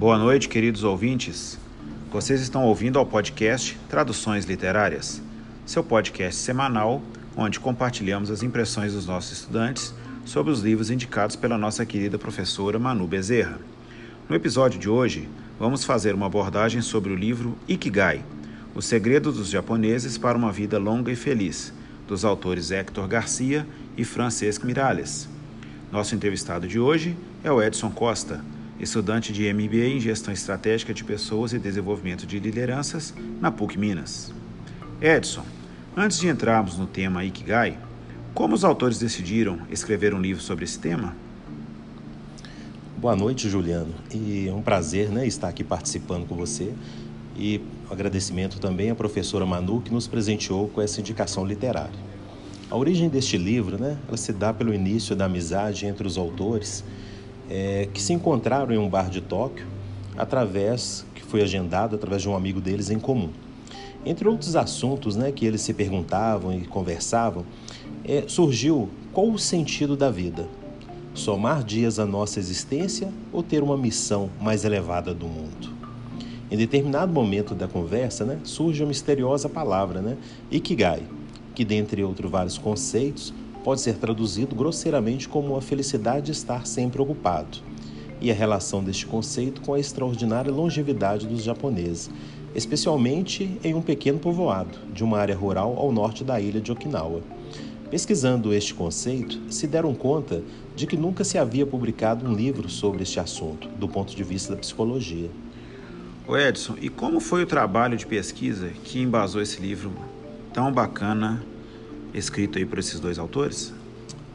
Boa noite, queridos ouvintes. Vocês estão ouvindo ao podcast Traduções Literárias, seu podcast semanal onde compartilhamos as impressões dos nossos estudantes sobre os livros indicados pela nossa querida professora Manu Bezerra. No episódio de hoje, vamos fazer uma abordagem sobre o livro Ikigai, O Segredo dos Japoneses para uma Vida Longa e Feliz, dos autores Hector Garcia e Francesc Miralles. Nosso entrevistado de hoje é o Edson Costa, estudante de MBA em Gestão Estratégica de Pessoas e Desenvolvimento de Lideranças na PUC Minas. Edson, antes de entrarmos no tema Ikigai, como os autores decidiram escrever um livro sobre esse tema? Boa noite, Juliano. E é um prazer né, estar aqui participando com você. E agradecimento também à professora Manu, que nos presenteou com essa indicação literária. A origem deste livro né, ela se dá pelo início da amizade entre os autores é, que se encontraram em um bar de Tóquio, através que foi agendado através de um amigo deles em comum. Entre outros assuntos né, que eles se perguntavam e conversavam, é, surgiu qual o sentido da vida? Somar dias à nossa existência ou ter uma missão mais elevada do mundo? Em determinado momento da conversa, né, surge a misteriosa palavra, né, Ikigai, que, dentre outros vários conceitos, pode ser traduzido grosseiramente como a felicidade de estar sempre ocupado, e a relação deste conceito com a extraordinária longevidade dos japoneses, especialmente em um pequeno povoado de uma área rural ao norte da ilha de Okinawa. Pesquisando este conceito, se deram conta de que nunca se havia publicado um livro sobre este assunto, do ponto de vista da psicologia. O Edson, e como foi o trabalho de pesquisa que embasou esse livro tão bacana escrito aí por esses dois autores?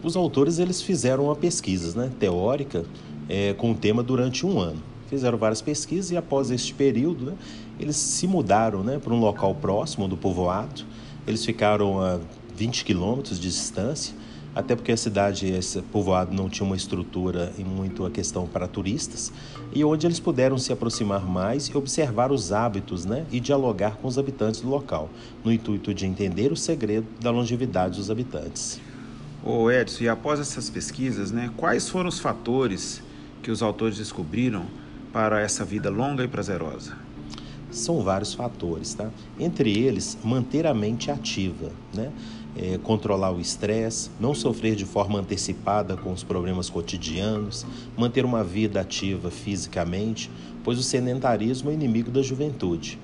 Os autores eles fizeram uma pesquisa né, teórica é, com o tema durante um ano. Fizeram várias pesquisas e após este período, né, eles se mudaram né, para um local próximo do povoado. Eles ficaram a 20 quilômetros de distância, até porque a cidade, esse povoado não tinha uma estrutura e muito a questão para turistas, e onde eles puderam se aproximar mais e observar os hábitos né, e dialogar com os habitantes do local, no intuito de entender o segredo da longevidade dos habitantes. Ô Edson, e após essas pesquisas, né, quais foram os fatores que os autores descobriram para essa vida longa e prazerosa? São vários fatores, tá? Entre eles, manter a mente ativa, né? É, controlar o estresse, não sofrer de forma antecipada com os problemas cotidianos, manter uma vida ativa fisicamente, pois o sedentarismo é inimigo da juventude.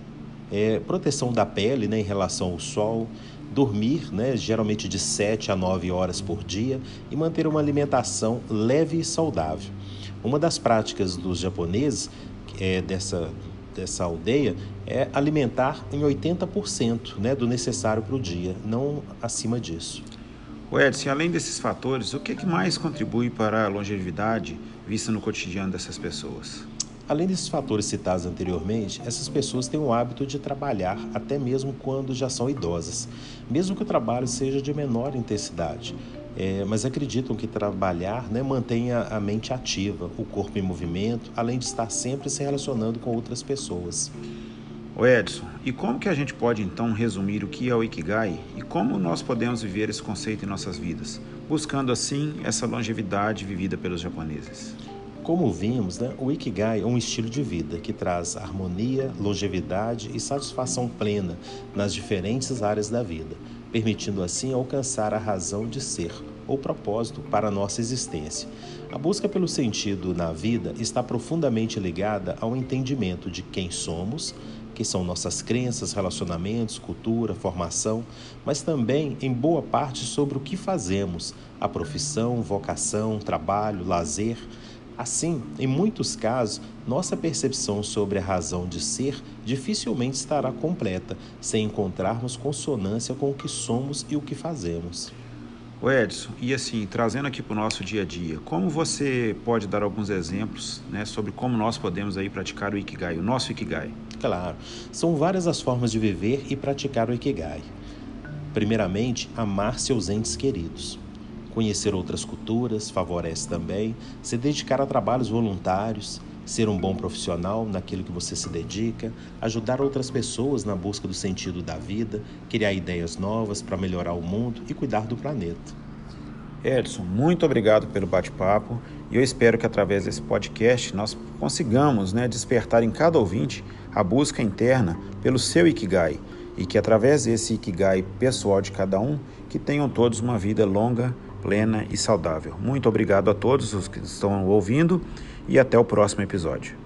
É, proteção da pele né, em relação ao sol, dormir né, geralmente de 7 a 9 horas por dia e manter uma alimentação leve e saudável. Uma das práticas dos japoneses é, dessa dessa aldeia é alimentar em 80% né, do necessário para o dia, não acima disso. O Edson, além desses fatores, o que, que mais contribui para a longevidade vista no cotidiano dessas pessoas? Além desses fatores citados anteriormente, essas pessoas têm o hábito de trabalhar até mesmo quando já são idosas, mesmo que o trabalho seja de menor intensidade é, mas acreditam que trabalhar né, mantenha a mente ativa, o corpo em movimento, além de estar sempre se relacionando com outras pessoas. O Edson, e como que a gente pode então resumir o que é o Ikigai e como nós podemos viver esse conceito em nossas vidas, buscando assim essa longevidade vivida pelos japoneses? Como vimos, né, o Ikigai é um estilo de vida que traz harmonia, longevidade e satisfação plena nas diferentes áreas da vida permitindo assim alcançar a razão de ser ou propósito para a nossa existência. A busca pelo sentido na vida está profundamente ligada ao entendimento de quem somos, que são nossas crenças, relacionamentos, cultura, formação, mas também, em boa parte, sobre o que fazemos, a profissão, vocação, trabalho, lazer Assim, em muitos casos, nossa percepção sobre a razão de ser dificilmente estará completa sem encontrarmos consonância com o que somos e o que fazemos. O Edson, e assim, trazendo aqui para o nosso dia a dia, como você pode dar alguns exemplos né, sobre como nós podemos aí praticar o Ikigai, o nosso Ikigai? Claro, são várias as formas de viver e praticar o Ikigai. Primeiramente, amar seus entes queridos. Conhecer outras culturas favorece também, se dedicar a trabalhos voluntários, ser um bom profissional naquilo que você se dedica, ajudar outras pessoas na busca do sentido da vida, criar ideias novas para melhorar o mundo e cuidar do planeta. Edson, muito obrigado pelo bate-papo e eu espero que através desse podcast nós consigamos né, despertar em cada ouvinte a busca interna pelo seu Ikigai e que através desse Ikigai pessoal de cada um, que tenham todos uma vida longa plena e saudável. Muito obrigado a todos os que estão ouvindo e até o próximo episódio.